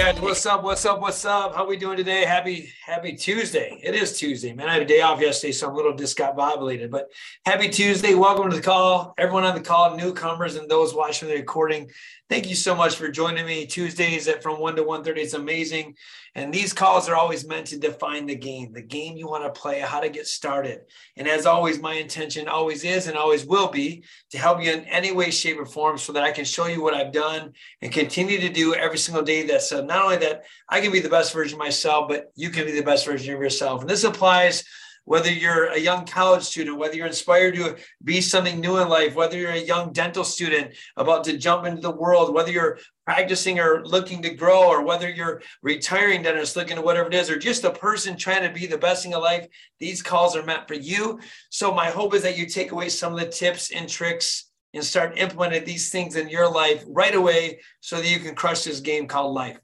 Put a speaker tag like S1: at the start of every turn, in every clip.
S1: guys, what's up? What's up? What's up? How we doing today? Happy Happy Tuesday. It is Tuesday, man. I had a day off yesterday, so I'm a little discombobulated. But happy Tuesday. Welcome to the call. Everyone on the call, newcomers and those watching the recording. Thank you so much for joining me. Tuesdays at from 1 to 1:30. It's amazing. And these calls are always meant to define the game, the game you want to play, how to get started. And as always, my intention always is and always will be to help you in any way, shape, or form so that I can show you what I've done and continue to do every single day. That's not only that I can be the best version of myself, but you can be the best version of yourself. And this applies whether you're a young college student, whether you're inspired to be something new in life, whether you're a young dental student about to jump into the world, whether you're practicing or looking to grow, or whether you're retiring dentist looking at whatever it is, or just a person trying to be the best thing in life, these calls are meant for you. So my hope is that you take away some of the tips and tricks and start implementing these things in your life right away so that you can crush this game called life.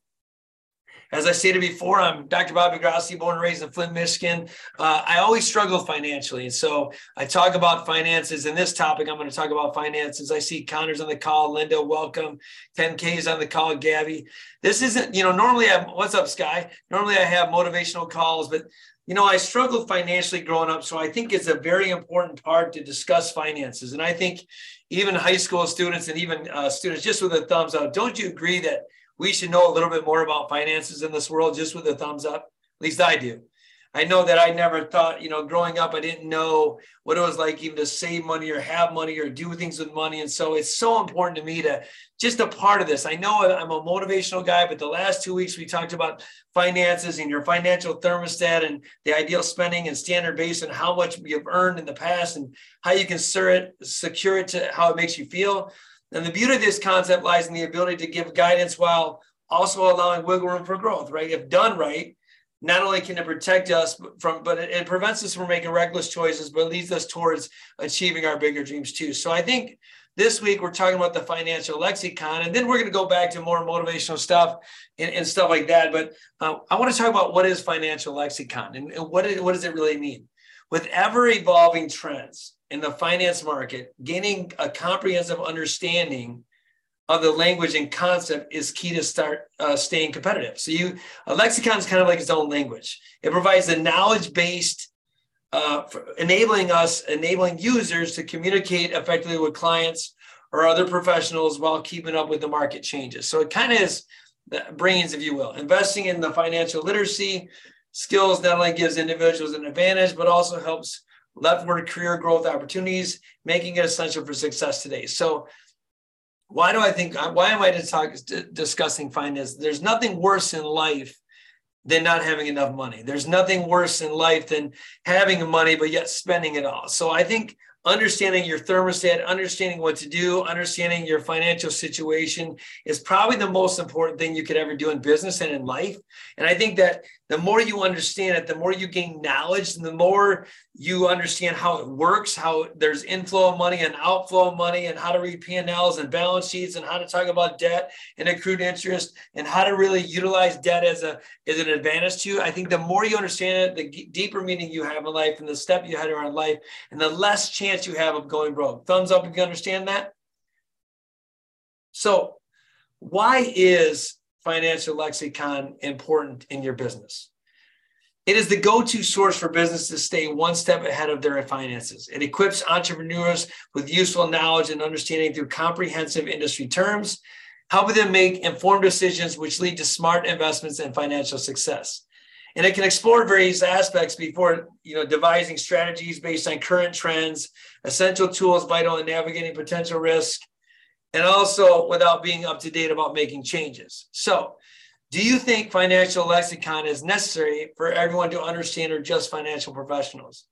S1: As I stated before, I'm Dr. Bobby Grassi, born and raised in Flint, Michigan. Uh, I always struggled financially. And so I talk about finances. In this topic, I'm going to talk about finances. I see Connor's on the call. Linda, welcome. 10K's on the call. Gabby. This isn't, you know, normally I have, what's up, Sky? Normally I have motivational calls, but you know, I struggled financially growing up. So I think it's a very important part to discuss finances. And I think even high school students and even uh, students, just with a thumbs up, don't you agree that we should know a little bit more about finances in this world just with a thumbs up. At least I do. I know that I never thought, you know, growing up, I didn't know what it was like even to save money or have money or do things with money. And so it's so important to me to just a part of this. I know I'm a motivational guy, but the last two weeks we talked about finances and your financial thermostat and the ideal spending and standard base and how much you've earned in the past and how you can secure it, secure it to how it makes you feel. And the beauty of this concept lies in the ability to give guidance while also allowing wiggle room for growth, right? If done right, not only can it protect us from, but it, it prevents us from making reckless choices, but leads us towards achieving our bigger dreams too. So I think this week we're talking about the financial lexicon, and then we're going to go back to more motivational stuff and, and stuff like that. But uh, I want to talk about what is financial lexicon and, and what, is, what does it really mean? With ever evolving trends, in the finance market, gaining a comprehensive understanding of the language and concept is key to start uh, staying competitive. So you a lexicon is kind of like its own language. It provides a knowledge based, uh, enabling us, enabling users to communicate effectively with clients or other professionals while keeping up with the market changes. So it kind of is the brains, if you will. Investing in the financial literacy skills not only gives individuals an advantage, but also helps leftward career growth opportunities, making it essential for success today. So, why do I think, uh, why am I talk, discussing finance? There's nothing worse in life than not having enough money. There's nothing worse in life than having money, but yet spending it all. So, I think understanding your thermostat, understanding what to do, understanding your financial situation is probably the most important thing you could ever do in business and in life. And I think that the more you understand it, the more you gain knowledge, and the more you understand how it works, how there's inflow of money and outflow of money, and how to read P&Ls and balance sheets, and how to talk about debt and accrued interest, and how to really utilize debt as a as an advantage to you. I think the more you understand it, the deeper meaning you have in life, and the step you had around life, and the less chance you have of going broke. Thumbs up if you understand that. So, why is financial lexicon important in your business? It is the go to source for business to stay one step ahead of their finances. It equips entrepreneurs with useful knowledge and understanding through comprehensive industry terms, helping them make informed decisions which lead to smart investments and financial success. And it can explore various aspects before you know devising strategies based on current trends, essential tools vital in navigating potential risk, and also without being up to date about making changes. So, do you think financial lexicon is necessary for everyone to understand or just financial professionals?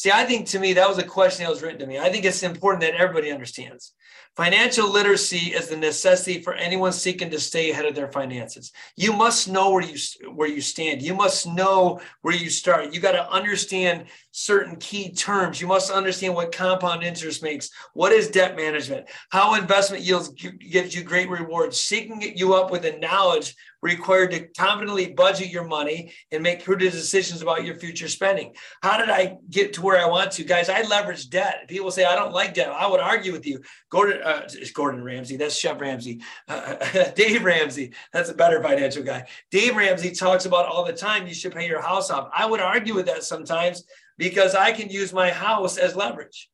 S1: See, I think to me, that was a question that was written to me. I think it's important that everybody understands. Financial literacy is the necessity for anyone seeking to stay ahead of their finances. You must know where you where you stand. You must know where you start. You got to understand certain key terms. You must understand what compound interest makes. What is debt management? How investment yields gives you great rewards. Seeking you up with the knowledge required to confidently budget your money and make prudent decisions about your future spending. How did I get to where I want to? Guys, I leverage debt. People say, I don't like debt. I would argue with you. Gordon, uh, it's Gordon Ramsay, that's Chef Ramsay. Uh, Dave Ramsey, that's a better financial guy. Dave Ramsey talks about all the time you should pay your house off. I would argue with that sometimes because I can use my house as leverage.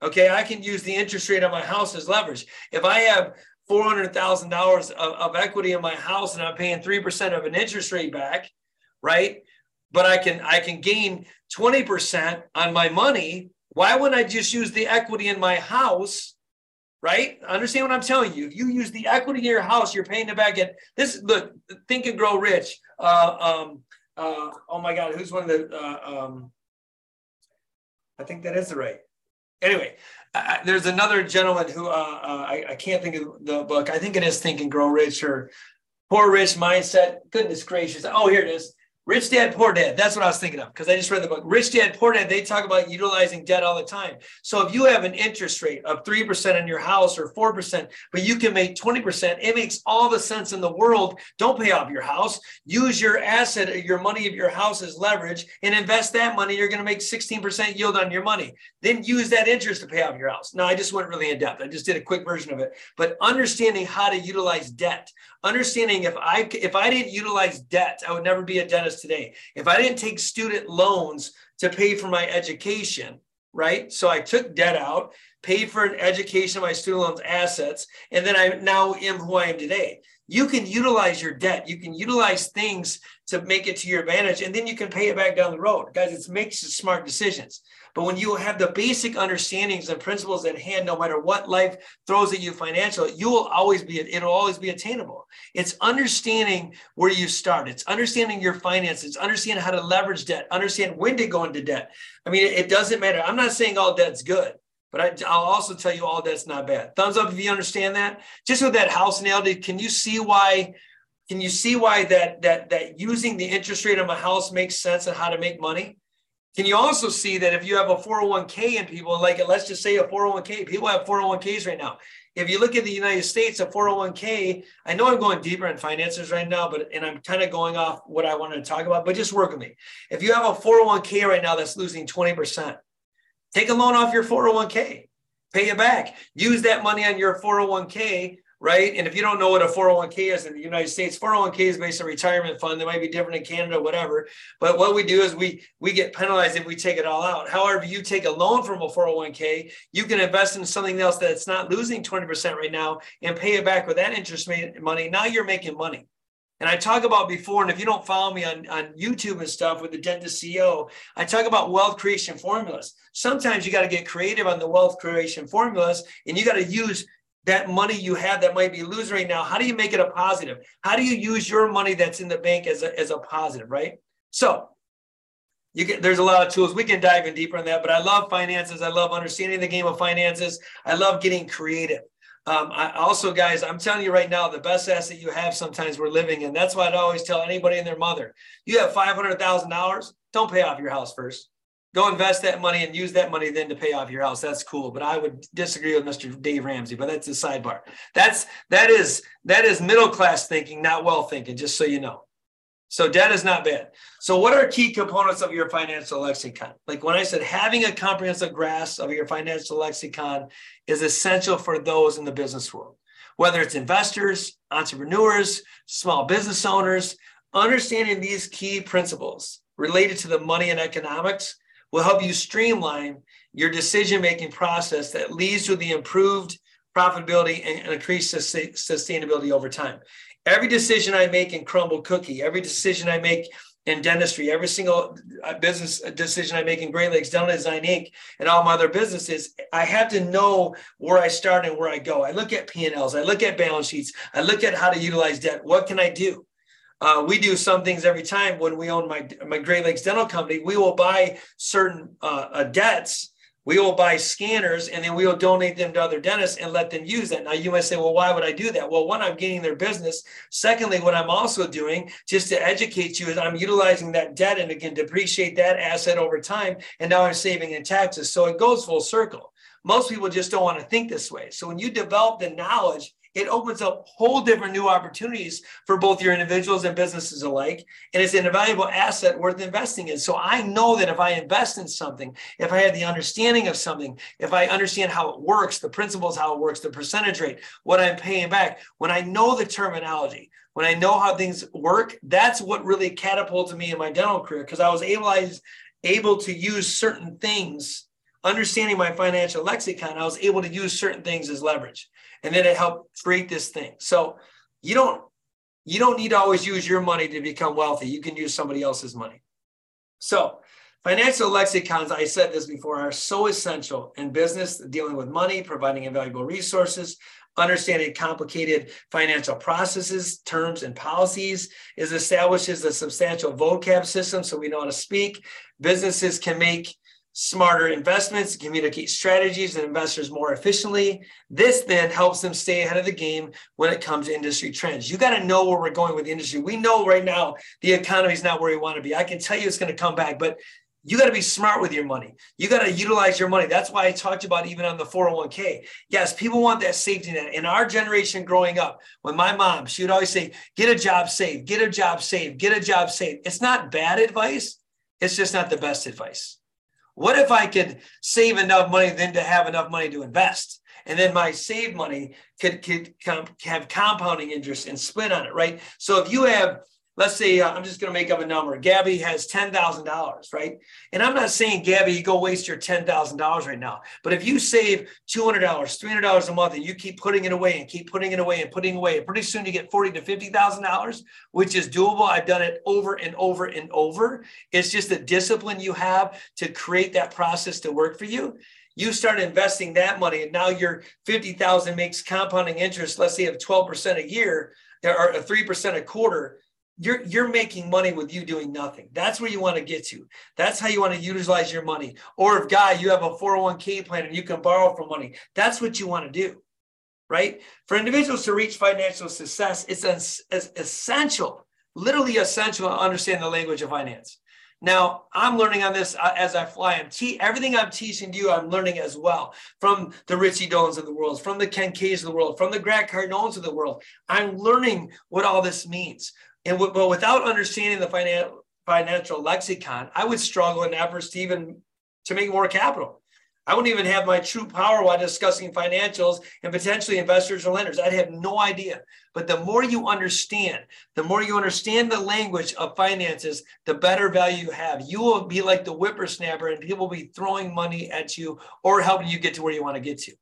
S1: Okay, I can use the interest rate on my house as leverage. If I have $400,000 of, of equity in my house and I'm paying 3% of an interest rate back, right? But I can I can gain 20% on my money. Why wouldn't I just use the equity in my house? Right? Understand what I'm telling you. If you use the equity in your house, you're paying it back at this. Look, think and grow rich. Uh, um, uh, oh my God, who's one of the? Uh, um, I think that is the right. Anyway, uh, there's another gentleman who uh, uh, I, I, can't think of the book. I think it is Think and Grow Rich or Poor Rich Mindset. Goodness gracious! Oh, here it is. Rich Dad, Poor Dad. That's what I was thinking of because I just read the book. Rich Dad, Poor Dad, they talk about utilizing debt all the time. So if you have an interest rate of 3% in your house or 4%, but you can make 20%, it makes all the sense in the world. Don't pay off your house. Use your asset, your money of your house as leverage and invest that money. You're going to make 16% yield on your money. Then use that interest to pay off your house. Now, I just went really in depth. I just did a quick version of it. But understanding how to utilize debt, understanding if I if I didn't utilize debt, I would never be a dentist today. If I didn't take student loans to pay for my education, right? So I took debt out, paid for an education of my student loans assets, and then I now am who I am today. You can utilize your debt. You can utilize things to make it to your advantage, and then you can pay it back down the road. Guys, it makes smart decisions. But when you have the basic understandings and principles at hand, no matter what life throws at you financially, you will always be, it'll always be attainable. It's understanding where you start. It's understanding your finances, understanding how to leverage debt, understand when to go into debt. I mean, it, doesn't matter. I'm not saying all debt's good. But I, will also tell you all debt's not bad. Thumbs up if you understand that. Just with that house analogy, can you see why? Can you see why that that that using the interest rate of a house makes sense and how to make money? Can you also see that if you have a 401k and people like it, let's just say a 401k, people have 401ks right now. If you look at the United States, a 401k, I know I'm going deeper in finances right now, but and I'm kind of going off what I wanted to talk about, but just work with me. If you have a 401k right now that's losing 20%, take a loan off your 401k, pay it back. Use that money on your 401k right? And if you don't know what a 401k is in the United States, 401k is based on retirement fund. They might be different in Canada, whatever. But what we do is we we get penalized if we take it all out. However, you take a loan from a 401k, you can invest in something else that's not losing 20% right now and pay it back with that interest money. Now you're making money. And I talk about before, and if you don't follow me on, on YouTube and stuff with the dentist CEO, I talk about wealth creation formulas. Sometimes you got to get creative on the wealth creation formulas, and you got to use that money you have that might be losing right now, how do you make it a positive? How do you use your money that's in the bank as a, as a positive, right? So you can, there's a lot of tools. We can dive in deeper on that, but I love finances. I love understanding the game of finances. I love getting creative. Um, I also, guys, I'm telling you right now, the best asset you have sometimes we're living in. That's why I'd always tell anybody and their mother, you have $500,000, don't pay off your house first go invest that money and use that money then to pay off your house. That's cool. But I would disagree with Mr. Dave Ramsey, but that's a sidebar. That's that is that is middle class thinking, not well thinking, just so you know. So debt is not bad. So what are key components of your financial lexicon? Like when I said having a comprehensive grasp of your financial lexicon is essential for those in the business world. Whether it's investors, entrepreneurs, small business owners, understanding these key principles related to the money and economics will help you streamline your decision making process that leads to the improved profitability and increased sustainability over time. Every decision I make in Crumbl Cookie, every decision I make in dentistry, every single uh, business decision I make in Great Lakes Dental Design Inc. and all my other businesses, I have to know where I start and where I go. I look at P&Ls, I look at balance sheets, I look at how to utilize debt. What can I do? Uh, we do some things every time when we own my, my Great Lakes Dental Company. We will buy certain uh, uh, debts, we will buy scanners, and then we will donate them to other dentists and let them use that. Now, you might say, well, why would I do that? Well, one, I'm gaining their business. Secondly, what I'm also doing, just to educate you, is I'm utilizing that debt and again, depreciate that asset over time. And now I'm saving in taxes. So it goes full circle. Most people just don't want to think this way. So when you develop the knowledge it opens up whole different new opportunities for both your individuals and businesses alike. And it's an invaluable asset worth investing in. So I know that if I invest in something, if I have the understanding of something, if I understand how it works, the principles, how it works, the percentage rate, what I'm paying back, when I know the terminology, when I know how things work, that's what really catapulted me in my dental career because I was able, I was able to use certain things, understanding my financial lexicon, I was able to use certain things as leverage. And then it helped create this thing. So you don't you don't need to always use your money to become wealthy. You can use somebody else's money. So Financial lexicons, I said this before, are so essential in business, dealing with money, providing invaluable resources, understanding complicated financial processes, terms, and policies, is establishes a substantial vocab system so we know how to speak. Businesses can make smarter investments, communicate strategies and investors more efficiently. This then helps them stay ahead of the game when it comes to industry trends. You got to know where we're going with the industry. We know right now the economy is not where we want to be. I can tell you it's going to come back, but you got to be smart with your money. You got to utilize your money. That's why I talked about even on the 401k. Yes, people want that safety net. In our generation growing up, when my mom, she would always say, get a job safe, get a job safe, get a job safe. It's not bad advice. It's just not the best advice. What if I could save enough money then to have enough money to invest? And then my saved money could, could have compounding interest and split on it, right? So if you have let's say uh, I'm just going to make up a number. Gabby has $10,000, right? And I'm not saying, Gabby, you go waste your $10,000 right now. But if you save $200, $300 a month and you keep putting it away and keep putting it away and putting away, pretty soon you get forty to $50,000, which is doable. I've done it over and over and over. It's just the discipline you have to create that process to work for you you start investing that money and now your 50,000 makes compounding interest let's say of 12% a year or 3% a quarter you're you're making money with you doing nothing. That's where you want to get to. That's how you want to utilize your money. Or if guy, you have a 401k plan and you can borrow for money. That's what you want to do. Right? For individuals to reach financial success, it's as, essential, literally essential to understand the language of finance. Now, I'm learning on this uh, as I fly. I'm te- everything I'm teaching you, I'm learning as well from the Richie Dolans of the world, from the Ken Kays of the world, from the Grant Cardones of the world. I'm learning what all this means. And w- but without understanding the financial financial lexicon, I would struggle in efforts to even to make more capital. I wouldn't even have my true power while discussing financials and potentially investors or lenders. I'd have no idea. But the more you understand, the more you understand the language of finances, the better value you have. You will be like the whippersnapper, and people will be throwing money at you or helping you get to where you want to get to.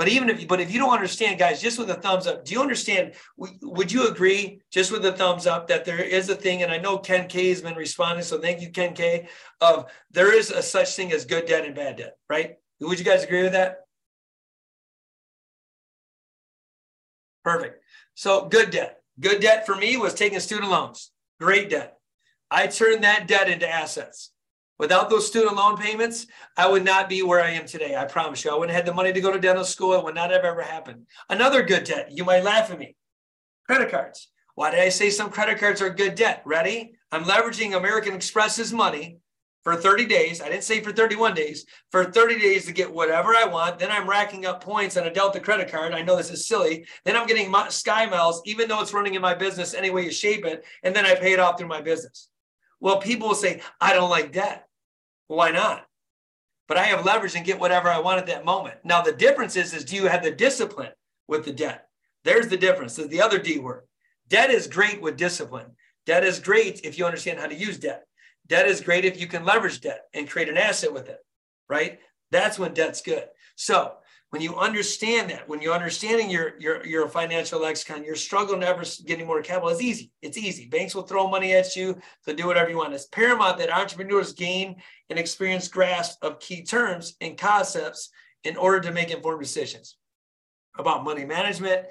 S1: But even if, but if you don't understand, guys, just with a thumbs up, do you understand? Would you agree, just with a thumbs up, that there is a thing? And I know Ken K has been responding, so thank you, Ken K. Of there is a such thing as good debt and bad debt, right? Would you guys agree with that? Perfect. So good debt. Good debt for me was taking student loans. Great debt. I turned that debt into assets. Without those student loan payments, I would not be where I am today. I promise you. I wouldn't have had the money to go to dental school. It would not have ever happened. Another good debt. You might laugh at me. Credit cards. Why did I say some credit cards are good debt? Ready? I'm leveraging American Express's money for 30 days. I didn't say for 31 days, for 30 days to get whatever I want. Then I'm racking up points on a Delta credit card. I know this is silly. Then I'm getting Sky Miles, even though it's running in my business any way you shape it. And then I pay it off through my business. Well, people will say, I don't like debt. Why not? But I have leverage and get whatever I want at that moment. Now the difference is, is do you have the discipline with the debt? There's the difference. Is the other D word. Debt is great with discipline. Debt is great if you understand how to use debt. Debt is great if you can leverage debt and create an asset with it, right? That's when debt's good. So when you understand that, when you're understanding your, your, your financial lexicon, you're struggling ever getting more capital. It's easy. It's easy. Banks will throw money at you to do whatever you want. It's paramount that entrepreneurs gain an experienced grasp of key terms and concepts in order to make informed decisions about money management,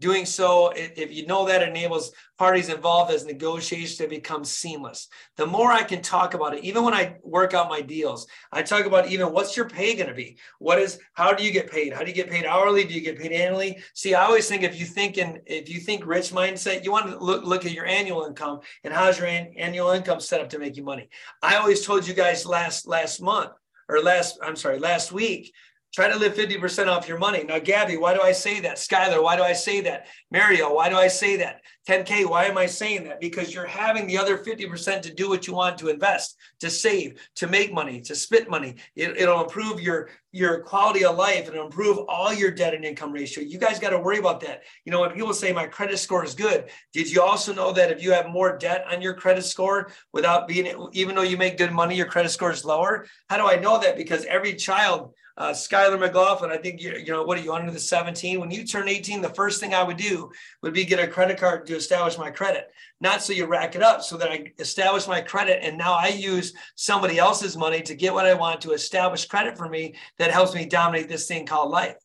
S1: Doing so, if you know that enables parties involved as negotiations to become seamless. The more I can talk about it, even when I work out my deals, I talk about even what's your pay going to be? What is, how do you get paid? How do you get paid hourly? Do you get paid annually? See, I always think if you think in, if you think rich mindset, you want to look, look at your annual income and how's your an, annual income set up to make you money. I always told you guys last, last month or last, I'm sorry, last week Try to live 50% off your money. Now, Gabby, why do I say that? Skylar, why do I say that? Mario, why do I say that? 10K, why am I saying that? Because you're having the other 50% to do what you want to invest, to save, to make money, to spit money. It, will improve your, your quality of life and improve all your debt and income ratio. You guys got to worry about that. You know, when people say my credit score is good, did you also know that if you have more debt on your credit score without being, even though you make good money, your credit score is lower? How do I know that? Because every child uh, Skylar McLaughlin, I think you, you know what are you under the 17? When you turn 18, the first thing I would do would be get a credit card to establish my credit. Not so you rack it up, so that I establish my credit, and now I use somebody else's money to get what I want to establish credit for me that helps me dominate this thing called life.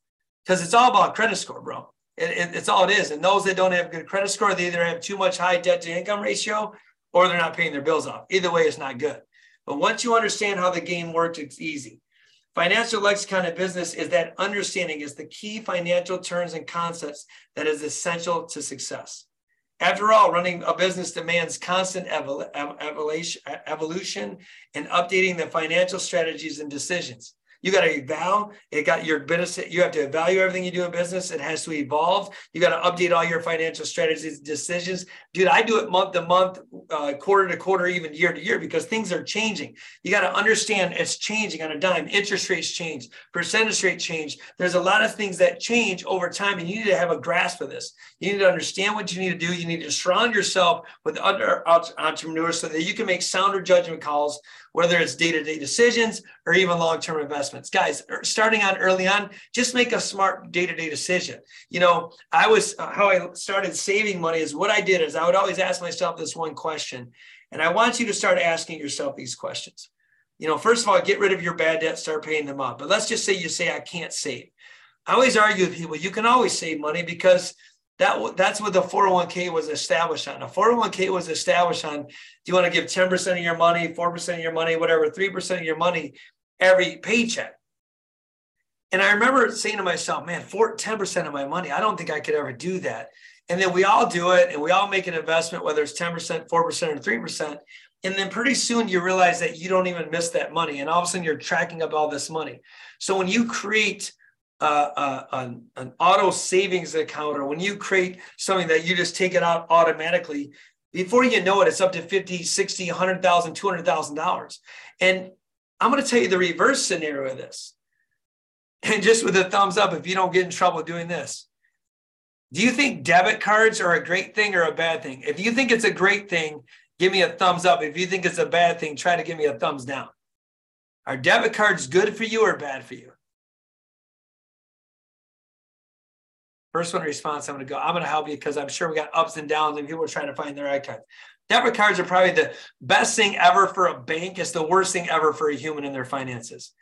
S1: Because it's all about credit score, bro. It, it, it's all it is. And those that don't have a good credit score, they either have too much high debt to income ratio or they're not paying their bills off. Either way, it's not good. But once you understand how the game works, it's easy. Financial lexicon of business is that understanding is the key financial terms and concepts that is essential to success. After all, running a business demands constant evolution and updating the financial strategies and decisions. You got to eval. It got your business. You have to evaluate everything you do in business. It has to evolve. You got to update all your financial strategies, decisions. Dude, I do it month to month, uh, quarter to quarter, even year to year because things are changing. You got to understand it's changing on a dime. Interest rates change, percentage rate change. There's a lot of things that change over time, and you need to have a grasp of this. You need to understand what you need to do. You need to surround yourself with other entrepreneurs so that you can make sounder judgment calls whether it's day to day decisions or even long term investments. Guys, er, starting on early on, just make a smart day to day decision. You know, I was, uh, how I started saving money is what I did is I would always ask myself this one question. And I want you to start asking yourself these questions. You know, first of all, get rid of your bad debt, start paying them off. But let's just say you say, I can't save. I always argue with people, you can always save money because that that's what the 401k was established on. A 401k was established on do you want to give 10% of your money, 4% of your money, whatever, 3% of your money every paycheck. And I remember saying to myself, man, 4, 10% of my money, I don't think I could ever do that. And then we all do it and we all make an investment, whether it's 10%, 4%, or 3%. And then pretty soon you realize that you don't even miss that money. And all of a sudden you're tracking up all this money. So when you create uh, an, an auto savings account or when you create something that you just take it out automatically, before you know it, it's up to 50, 60, 100,000, $200,000. And I'm going to tell you the reverse scenario of this. And just with a thumbs up, if you don't get in trouble doing this, do you think debit cards are a great thing or a bad thing? If you think it's a great thing, give me a thumbs up. If you think it's a bad thing, try to give me a thumbs down. Are debit cards good for you or bad for you? First one response, I'm going to go, I'm going to help you because I'm sure we got ups and downs and people are trying to find their icons. Debit cards are probably the best thing ever for a bank. It's the worst thing ever for a human in their finances.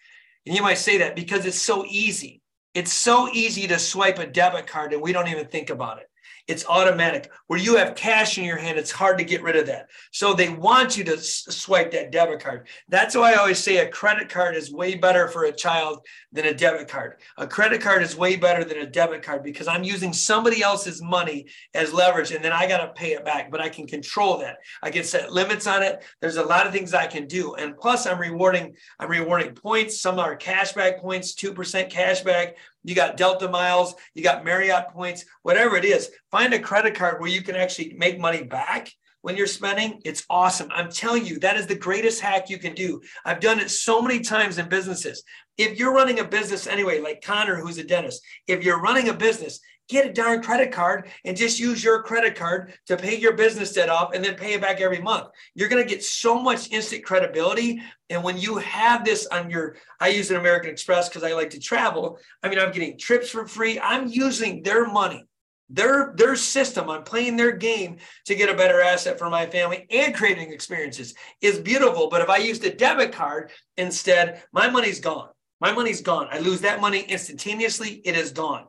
S1: And you might say that because it's so easy. It's so easy to swipe a debit card and we don't even think about it. It's automatic. Where you have cash in your hand, it's hard to get rid of that. So they want you to swipe that debit card. That's why I always say a credit card is way better for a child than a debit card. A credit card is way better than a debit card because I'm using somebody else's money as leverage and then I got to pay it back, but I can control that. I can set limits on it. There's a lot of things I can do. And plus I'm rewarding, I'm rewarding points. Some are cashback points, 2% cashback, you got Delta miles, you got Marriott points, whatever it is. Find a credit card where you can actually make money back when you're spending. It's awesome. I'm telling you, that is the greatest hack you can do. I've done it so many times in businesses. If you're running a business anyway, like Connor, who's a dentist, if you're running a business, get a darn credit card and just use your credit card to pay your business debt off and then pay it back every month. You're going to get so much instant credibility. And when you have this on your, I use an American Express because I like to travel. I mean, I'm getting trips for free. I'm using their money, their, their system. I'm playing their game to get a better asset for my family and creating experiences is beautiful. But if I used a debit card instead, my money's gone. My money's gone. I lose that money instantaneously. It is gone.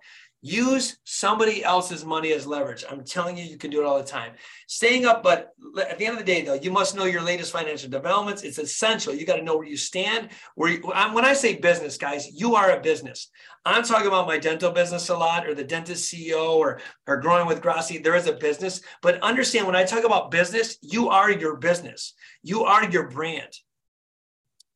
S1: Use somebody else's money as leverage. I'm telling you, you can do it all the time. Staying up, but at the end of the day, though, you must know your latest financial developments. It's essential. You got to know where you stand. Where you, when I say business, guys, you are a business. I'm talking about my dental business a lot, or the dentist CEO, or or growing with Grassi. There is a business, but understand when I talk about business, you are your business. You are your brand.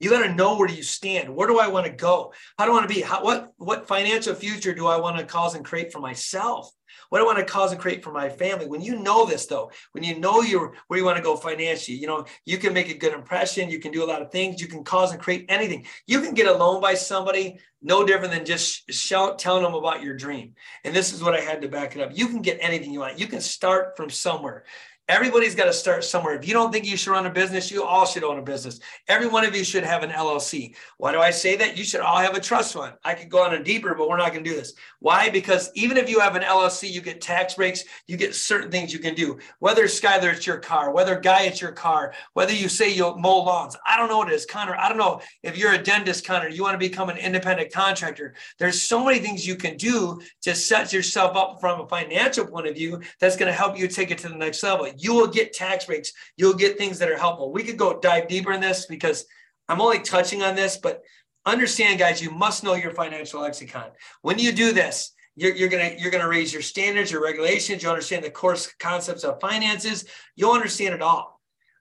S1: You got to know where you stand. Where do I want to go? How do I want to be? How, what what financial future do I want to cause and create for myself? What do I want to cause and create for my family? When you know this, though, when you know you're where you want to go financially, you know you can make a good impression. You can do a lot of things. You can cause and create anything. You can get a loan by somebody, no different than just shout, telling them about your dream. And this is what I had to back it up. You can get anything you want. You can start from somewhere. Everybody's got to start somewhere. If you don't think you should run a business, you all should own a business. Every one of you should have an LLC. Why do I say that? You should all have a trust fund. I could go on a deeper, but we're not going to do this. Why? Because even if you have an LLC, you get tax breaks, you get certain things you can do. Whether Skylar, it's your car, whether Guy, it's your car, whether you say you'll mow lawns. I don't know what it is. Connor, I don't know if you're a dentist, Connor, you want to become an independent contractor. There's so many things you can do to set yourself up from a financial point of view that's going to help you take it to the next level. You will get tax breaks. You'll get things that are helpful. We could go dive deeper in this because I'm only touching on this, but understand, guys, you must know your financial lexicon. When you do this, you're, you're, gonna you're gonna raise your standards, your regulations. You understand the course concepts of finances. You'll understand it all.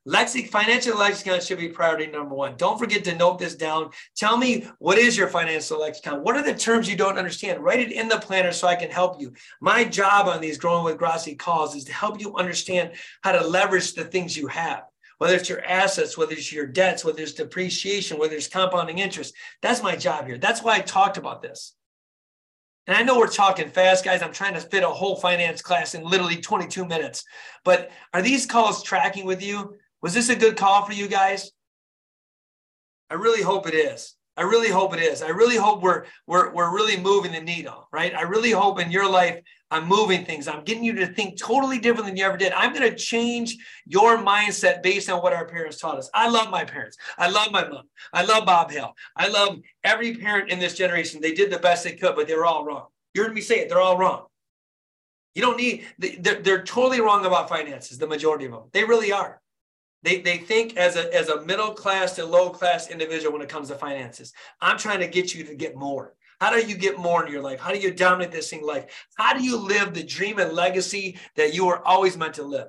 S1: Lexic financial lexicon should be priority number one. Don't forget to note this down. Tell me what is your financial lexicon? What are the terms you don't understand? Write it in the planner so I can help you. My job on these Growing with Grassi calls is to help you understand how to leverage the things you have. Whether it's your assets, whether it's your debts, whether it's depreciation, whether it's compounding interest. That's my job here. That's why I talked about this. And I know we're talking fast, guys. I'm trying to fit a whole finance class in literally 22 minutes. But are these calls tracking with you? Was this a good call for you guys? I really hope it is. I really hope it is. I really hope we're we're we're really moving the needle, right? I really hope in your life I'm moving things. I'm getting you to think totally different than you ever did. I'm going to change your mindset based on what our parents taught us. I love my parents. I love my mom. I love Bob Hill. I love every parent in this generation. They did the best they could, but they were all wrong. You heard me say it. They're all wrong. You don't need. They're, they're totally wrong about finances. The majority of them. They really are. They, they think as a, as a middle class to low class individual when it comes to finances. I'm trying to get you to get more. How do you get more in your life? How do you dominate this thing life? How do you live the dream and legacy that you were always meant to live?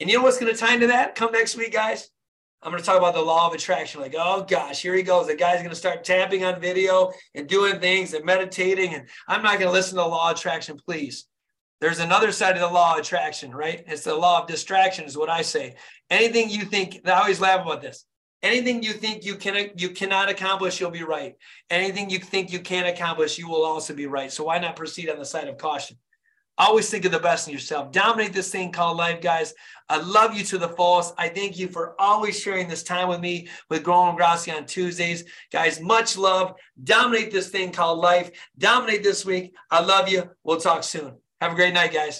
S1: And you know what's going to tie into that? Come next week, guys. I'm going to talk about the law of attraction. Like, oh gosh, here he goes. The guy's going to start tapping on video and doing things and meditating. And I'm not going to listen to the law of attraction, please. There's another side of the law of attraction, right? It's the law of distraction, is what I say. Anything you think, I always laugh about this. Anything you think you can you cannot accomplish, you'll be right. Anything you think you can accomplish, you will also be right. So why not proceed on the side of caution? Always think of the best in yourself. Dominate this thing called life, guys. I love you to the fullest. I thank you for always sharing this time with me with Growing Grassi on Tuesdays. Guys, much love. Dominate this thing called life. Dominate this week. I love you. We'll talk soon. Have a great night, guys.